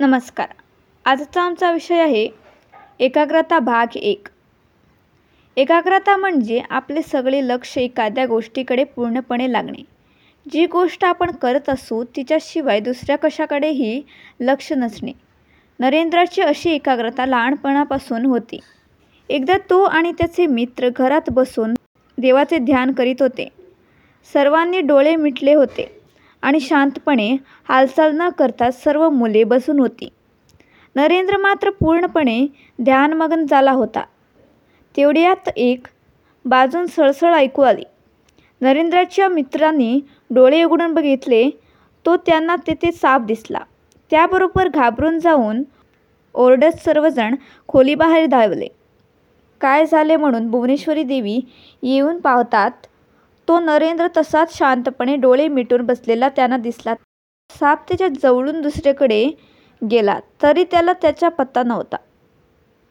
नमस्कार. आजचा आमचा विषय आहे एकाग्रता भाग एक. एकाग्रता म्हणजे आपले सगळे लक्ष एखाद्या गोष्टीकडे पूर्णपणे लागणे. जी गोष्ट आपण करत असू तिच्याशिवाय दुसऱ्या कशाकडेही लक्ष नसणे. नरेंद्राची अशी एकाग्रता लहानपणापासून होती. एकदा तो आणि त्याचे मित्र घरात बसून देवाचे ध्यान करीत होते. सर्वांनी डोळे मिटले होते. आणि शांतपणे हालचाल न करता सर्व मुले बसून होती. नरेंद्र मात्र पूर्णपणे ध्यानमग्न झाला होता. तेवढ्यात एक बाजून सळसळ ऐकू आली. नरेंद्राच्या मित्रांनी डोळे उघडून बघितले तो त्यांना तेथे साप दिसला. त्याबरोबर घाबरून जाऊन ओरडत सर्वजण खोलीबाहेर धावले. काय झाले? म्हणून भुवनेश्वरी देवी येऊन पाहतात तो नरेंद्र तसाच शांतपणे डोळे मिटून बसलेला त्यांना दिसला. साप त्याच्या जवळून दुसरीकडे गेला. तरी त्याला त्याचा पत्ता नव्हता.